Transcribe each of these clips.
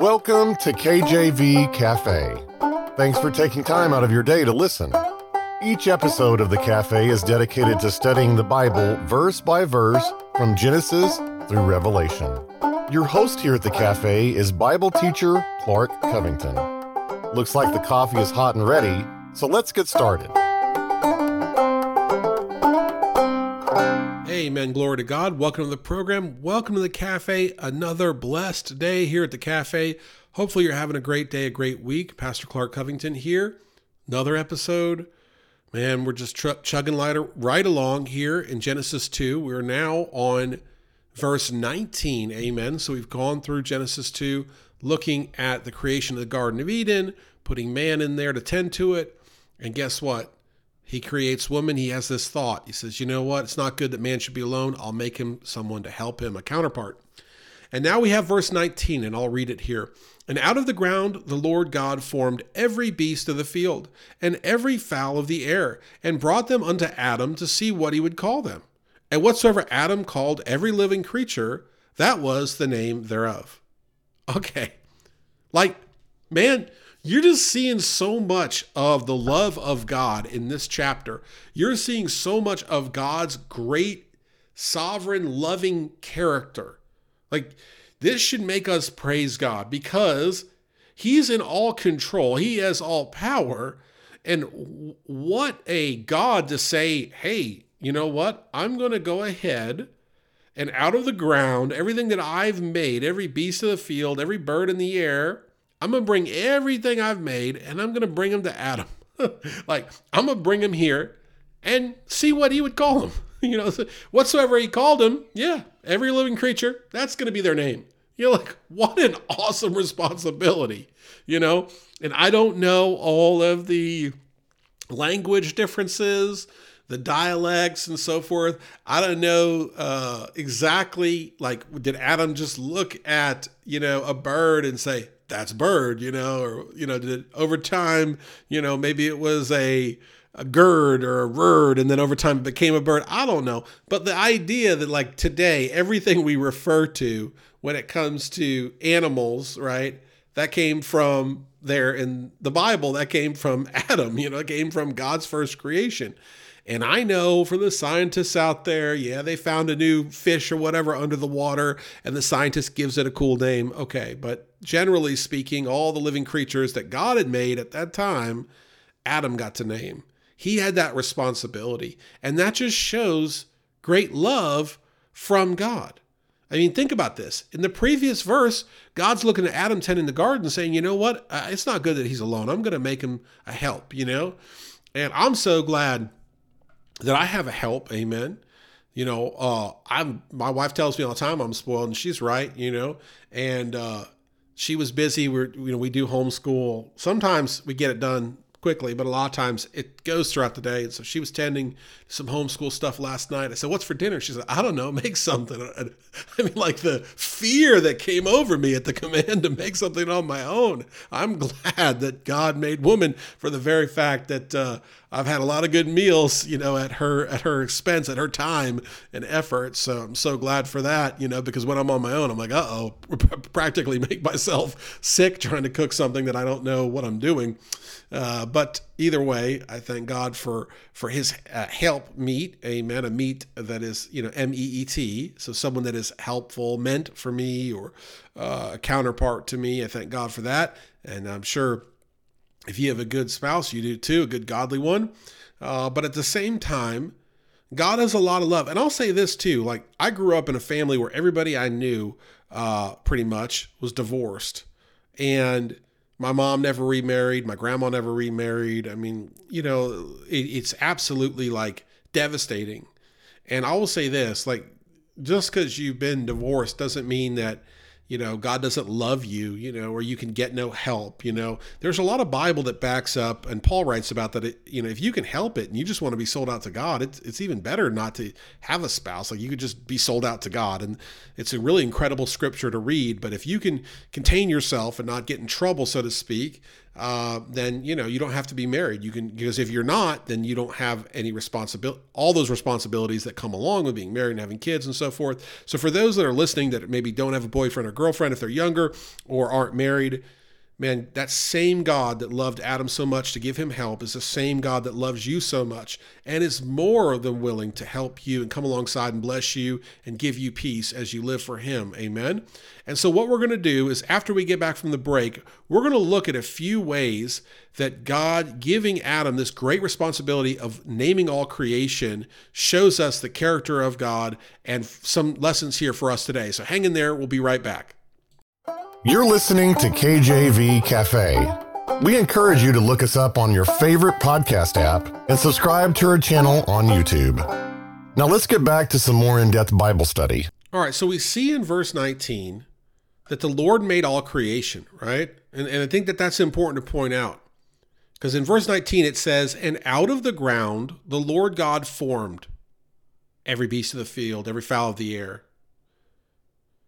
Welcome to KJV Cafe. Thanks for taking time out of your day to listen. Each episode of the Cafe is dedicated to studying the Bible verse by verse from Genesis through Revelation. Your host here at the Cafe is Bible teacher Clark Covington. Looks like the coffee is hot and ready, so let's get started. Amen. Glory to God. Welcome to the program. Welcome to the cafe. Another blessed day here at the cafe. Hopefully, you're having a great day, a great week. Pastor Clark Covington here. Another episode. Man, we're just tr- chugging lighter right along here in Genesis 2. We're now on verse 19. Amen. So we've gone through Genesis 2, looking at the creation of the Garden of Eden, putting man in there to tend to it. And guess what? He creates woman. He has this thought. He says, You know what? It's not good that man should be alone. I'll make him someone to help him, a counterpart. And now we have verse 19, and I'll read it here. And out of the ground the Lord God formed every beast of the field, and every fowl of the air, and brought them unto Adam to see what he would call them. And whatsoever Adam called every living creature, that was the name thereof. Okay. Like, man, you're just seeing so much of the love of God in this chapter. You're seeing so much of God's great, sovereign, loving character. Like, this should make us praise God because He's in all control, He has all power. And what a God to say, hey, you know what? I'm going to go ahead and out of the ground, everything that I've made, every beast of the field, every bird in the air, I'm going to bring everything I've made and I'm going to bring them to Adam. like, I'm going to bring him here and see what he would call him. You know, whatsoever he called him, yeah, every living creature, that's going to be their name. You're like, what an awesome responsibility, you know? And I don't know all of the language differences, the dialects and so forth. I don't know uh, exactly, like, did Adam just look at, you know, a bird and say, that's bird, you know, or you know, did over time, you know, maybe it was a a gird or a word, and then over time it became a bird. I don't know, but the idea that like today everything we refer to when it comes to animals, right? That came from there in the Bible. That came from Adam. You know, it came from God's first creation. And I know for the scientists out there, yeah, they found a new fish or whatever under the water, and the scientist gives it a cool name. Okay, but generally speaking, all the living creatures that God had made at that time, Adam got to name. He had that responsibility. And that just shows great love from God. I mean, think about this. In the previous verse, God's looking at Adam tending the garden saying, you know what? Uh, it's not good that he's alone. I'm going to make him a help, you know? And I'm so glad that I have a help. Amen. You know, uh, I'm my wife tells me all the time I'm spoiled, and she's right. You know, and uh, she was busy. We're you know we do homeschool. Sometimes we get it done quickly, but a lot of times it goes throughout the day. And so she was tending some homeschool stuff last night. I said, What's for dinner? She said, I don't know, make something. I mean, like the fear that came over me at the command to make something on my own. I'm glad that God made woman for the very fact that uh, I've had a lot of good meals, you know, at her at her expense, at her time and effort. So I'm so glad for that, you know, because when I'm on my own, I'm like, uh oh, practically make myself sick trying to cook something that I don't know what I'm doing. Uh, but either way, I thank God for for His uh, help meet, amen. A meet that is you know M E E T, so someone that is helpful, meant for me, or uh, a counterpart to me. I thank God for that, and I'm sure if you have a good spouse, you do too, a good godly one. Uh, but at the same time, God has a lot of love, and I'll say this too: like I grew up in a family where everybody I knew, uh, pretty much, was divorced, and my mom never remarried. My grandma never remarried. I mean, you know, it, it's absolutely like devastating. And I will say this like, just because you've been divorced doesn't mean that you know god doesn't love you you know or you can get no help you know. There's a lot of bible that backs up and paul writes about that it, you know if you can help it and you just want to be sold out to god it's, it's even better not to have a spouse. Like you could just be sold out to god and it's a really incredible scripture to read but if you can contain yourself and not get in trouble so to speak uh, then you know you don't have to be married. You can because if you're not, then you don't have any responsibility, all those responsibilities that come along with being married and having kids and so forth. So for those that are listening that maybe don't have a boyfriend or girlfriend if they're younger or aren't married, Man, that same God that loved Adam so much to give him help is the same God that loves you so much and is more than willing to help you and come alongside and bless you and give you peace as you live for him. Amen. And so, what we're going to do is after we get back from the break, we're going to look at a few ways that God giving Adam this great responsibility of naming all creation shows us the character of God and some lessons here for us today. So, hang in there. We'll be right back. You're listening to KJV Cafe. We encourage you to look us up on your favorite podcast app and subscribe to our channel on YouTube. Now let's get back to some more in depth Bible study. All right, so we see in verse 19 that the Lord made all creation, right? And, and I think that that's important to point out. Because in verse 19 it says, And out of the ground the Lord God formed every beast of the field, every fowl of the air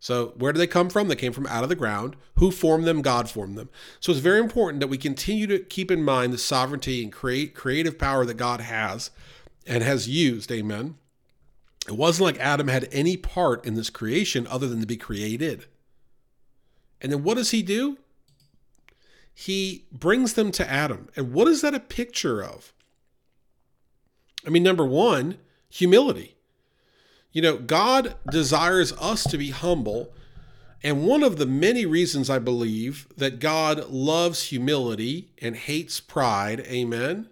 so, where do they come from? They came from out of the ground. Who formed them? God formed them. So, it's very important that we continue to keep in mind the sovereignty and create creative power that God has and has used. Amen. It wasn't like Adam had any part in this creation other than to be created. And then what does he do? He brings them to Adam. And what is that a picture of? I mean, number one, humility. You know, God desires us to be humble. And one of the many reasons I believe that God loves humility and hates pride, amen.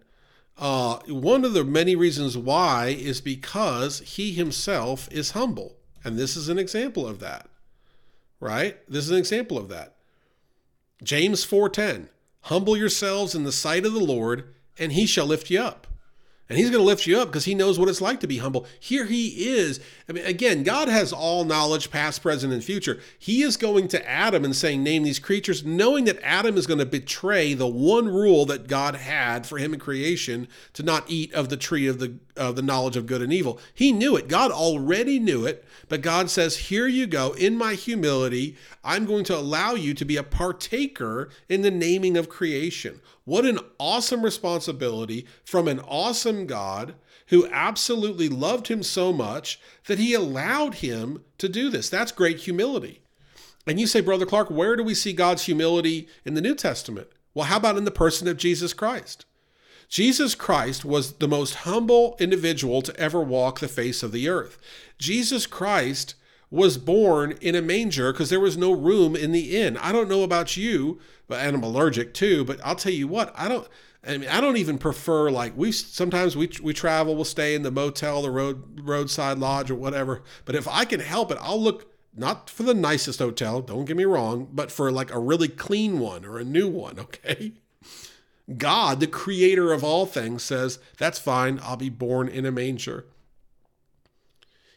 Uh, one of the many reasons why is because he himself is humble. And this is an example of that, right? This is an example of that. James 4:10 Humble yourselves in the sight of the Lord, and he shall lift you up. And he's going to lift you up because he knows what it's like to be humble. Here he is. I mean, again, God has all knowledge, past, present, and future. He is going to Adam and saying, Name these creatures, knowing that Adam is going to betray the one rule that God had for him in creation to not eat of the tree of the, of the knowledge of good and evil. He knew it. God already knew it. But God says, Here you go. In my humility, I'm going to allow you to be a partaker in the naming of creation. What an awesome responsibility from an awesome God who absolutely loved him so much that he allowed him to do this. That's great humility. And you say, Brother Clark, where do we see God's humility in the New Testament? Well, how about in the person of Jesus Christ? Jesus Christ was the most humble individual to ever walk the face of the earth. Jesus Christ was born in a manger because there was no room in the inn. I don't know about you, but and I'm allergic too. But I'll tell you what, I don't. I mean, I don't even prefer like we sometimes we we travel, we'll stay in the motel, the road roadside lodge or whatever. But if I can help it, I'll look not for the nicest hotel, don't get me wrong, but for like a really clean one or a new one, okay? God, the creator of all things says, that's fine, I'll be born in a manger.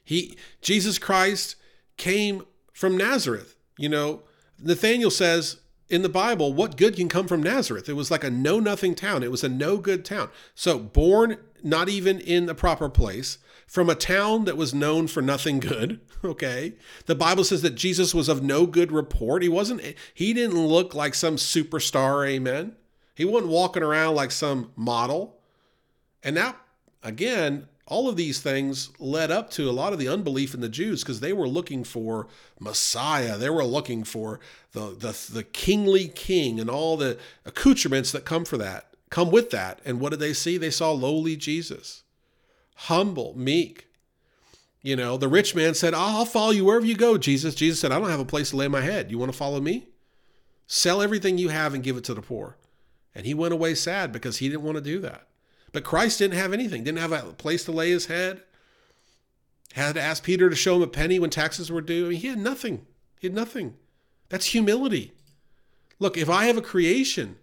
He Jesus Christ came from Nazareth. You know, Nathaniel says, in the Bible, what good can come from Nazareth? It was like a know nothing town. It was a no good town. So, born not even in the proper place, from a town that was known for nothing good, okay? The Bible says that Jesus was of no good report. He wasn't, he didn't look like some superstar, amen? He wasn't walking around like some model. And now, again, all of these things led up to a lot of the unbelief in the Jews because they were looking for Messiah. They were looking for the, the, the kingly king and all the accoutrements that come for that, come with that. And what did they see? They saw lowly Jesus, humble, meek. You know, the rich man said, I'll follow you wherever you go, Jesus. Jesus said, I don't have a place to lay my head. You want to follow me? Sell everything you have and give it to the poor. And he went away sad because he didn't want to do that. But Christ didn't have anything, didn't have a place to lay his head. Had to ask Peter to show him a penny when taxes were due. I mean, he had nothing. He had nothing. That's humility. Look, if I have a creation,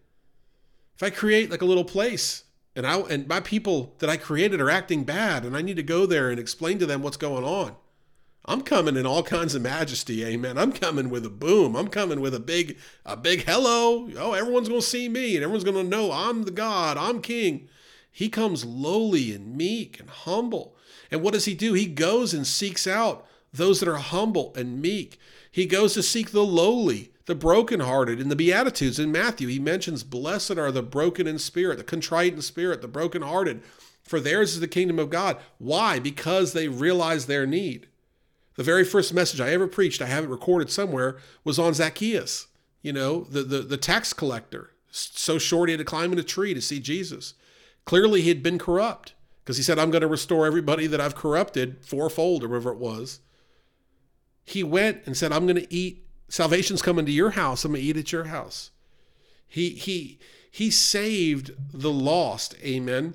if I create like a little place and I and my people that I created are acting bad and I need to go there and explain to them what's going on. I'm coming in all kinds of majesty, amen. I'm coming with a boom. I'm coming with a big a big hello. Oh, everyone's going to see me and everyone's going to know I'm the God. I'm king. He comes lowly and meek and humble. And what does he do? He goes and seeks out those that are humble and meek. He goes to seek the lowly, the brokenhearted. In the Beatitudes in Matthew, he mentions, Blessed are the broken in spirit, the contrite in spirit, the brokenhearted, for theirs is the kingdom of God. Why? Because they realize their need. The very first message I ever preached, I have it recorded somewhere, was on Zacchaeus, you know, the, the, the tax collector. So short he had to climb in a tree to see Jesus. Clearly, he had been corrupt because he said, I'm going to restore everybody that I've corrupted fourfold or whatever it was. He went and said, I'm going to eat. Salvation's coming to your house. I'm going to eat at your house. He, he, he saved the lost. Amen.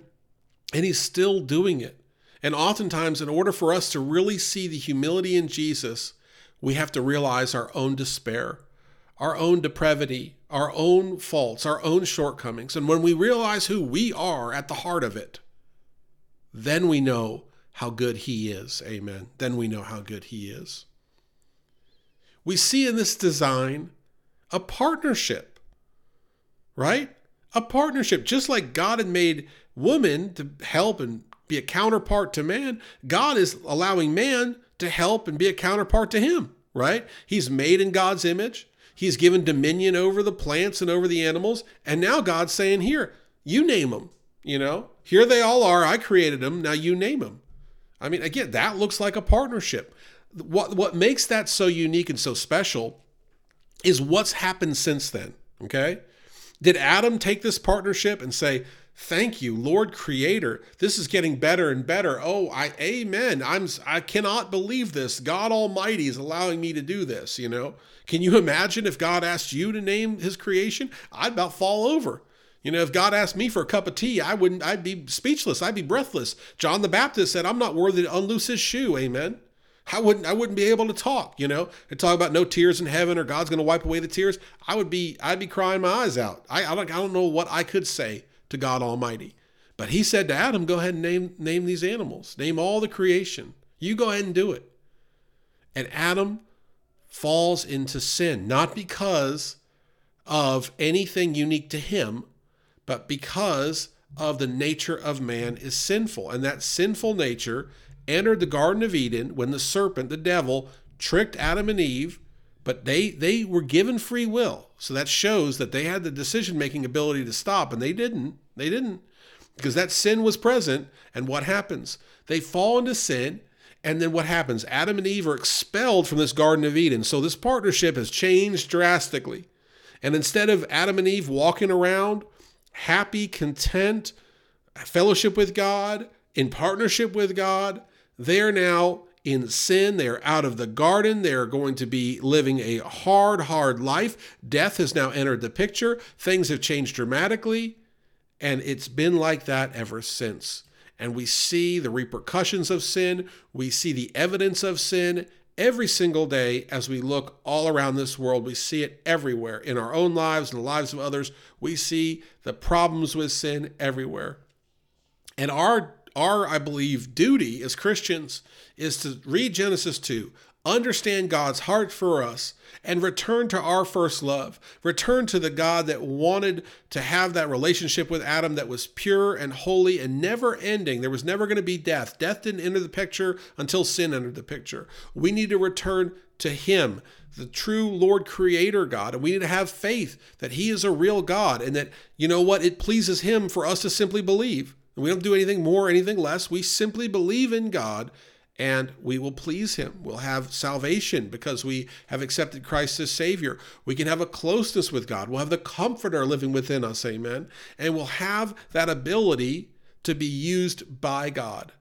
And he's still doing it. And oftentimes, in order for us to really see the humility in Jesus, we have to realize our own despair, our own depravity, our own faults, our own shortcomings. And when we realize who we are at the heart of it, then we know how good He is. Amen. Then we know how good He is. We see in this design a partnership, right? A partnership, just like God had made woman to help and be a counterpart to man, God is allowing man to help and be a counterpart to him, right? He's made in God's image. He's given dominion over the plants and over the animals. And now God's saying, Here, you name them. You know, here they all are. I created them. Now you name them. I mean, again, that looks like a partnership. What, what makes that so unique and so special is what's happened since then. Okay. Did Adam take this partnership and say, Thank you, Lord Creator. This is getting better and better. Oh, I amen. I'm I cannot believe this. God Almighty is allowing me to do this, you know. Can you imagine if God asked you to name his creation? I'd about fall over. You know, if God asked me for a cup of tea, I wouldn't I'd be speechless. I'd be breathless. John the Baptist said, "I'm not worthy to unloose his shoe." Amen. I wouldn't I wouldn't be able to talk, you know, and talk about no tears in heaven or God's going to wipe away the tears. I would be I'd be crying my eyes out. I I don't, I don't know what I could say to God Almighty. But he said to Adam, Go ahead and name, name these animals, name all the creation. You go ahead and do it. And Adam falls into sin, not because of anything unique to him, but because of the nature of man is sinful. And that sinful nature entered the Garden of Eden when the serpent, the devil, tricked Adam and Eve, but they, they were given free will. So that shows that they had the decision making ability to stop, and they didn't. They didn't because that sin was present. And what happens? They fall into sin. And then what happens? Adam and Eve are expelled from this Garden of Eden. So this partnership has changed drastically. And instead of Adam and Eve walking around happy, content, fellowship with God, in partnership with God, they are now in sin. They are out of the garden. They are going to be living a hard, hard life. Death has now entered the picture. Things have changed dramatically. And it's been like that ever since. And we see the repercussions of sin, we see the evidence of sin every single day as we look all around this world. We see it everywhere in our own lives and the lives of others. We see the problems with sin everywhere. And our our I believe duty as Christians is to read Genesis 2, understand God's heart for us, and return to our first love. Return to the God that wanted to have that relationship with Adam that was pure and holy and never ending. There was never going to be death. Death didn't enter the picture until sin entered the picture. We need to return to Him, the true Lord Creator God. And we need to have faith that He is a real God and that, you know what, it pleases Him for us to simply believe. We don't do anything more, anything less. We simply believe in God and we will please him. We'll have salvation because we have accepted Christ as Savior. We can have a closeness with God. We'll have the Comforter living within us, amen. And we'll have that ability to be used by God.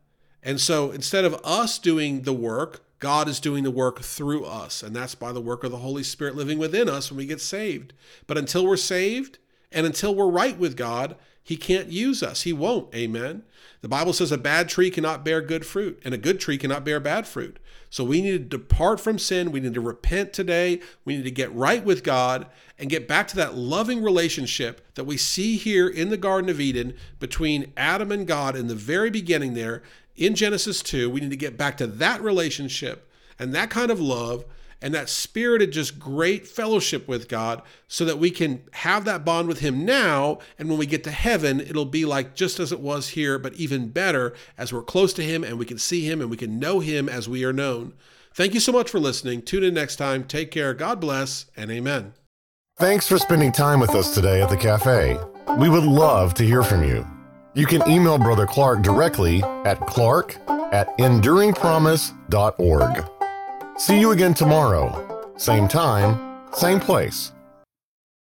And so instead of us doing the work, God is doing the work through us. And that's by the work of the Holy Spirit living within us when we get saved. But until we're saved and until we're right with God, he can't use us. He won't. Amen. The Bible says a bad tree cannot bear good fruit, and a good tree cannot bear bad fruit. So we need to depart from sin. We need to repent today. We need to get right with God and get back to that loving relationship that we see here in the Garden of Eden between Adam and God in the very beginning there in Genesis 2. We need to get back to that relationship and that kind of love and that spirited, just great fellowship with God so that we can have that bond with Him now. And when we get to heaven, it'll be like just as it was here, but even better as we're close to Him and we can see Him and we can know Him as we are known. Thank you so much for listening. Tune in next time. Take care. God bless and amen. Thanks for spending time with us today at the cafe. We would love to hear from you. You can email Brother Clark directly at clark at enduringpromise.org. See you again tomorrow. Same time, same place.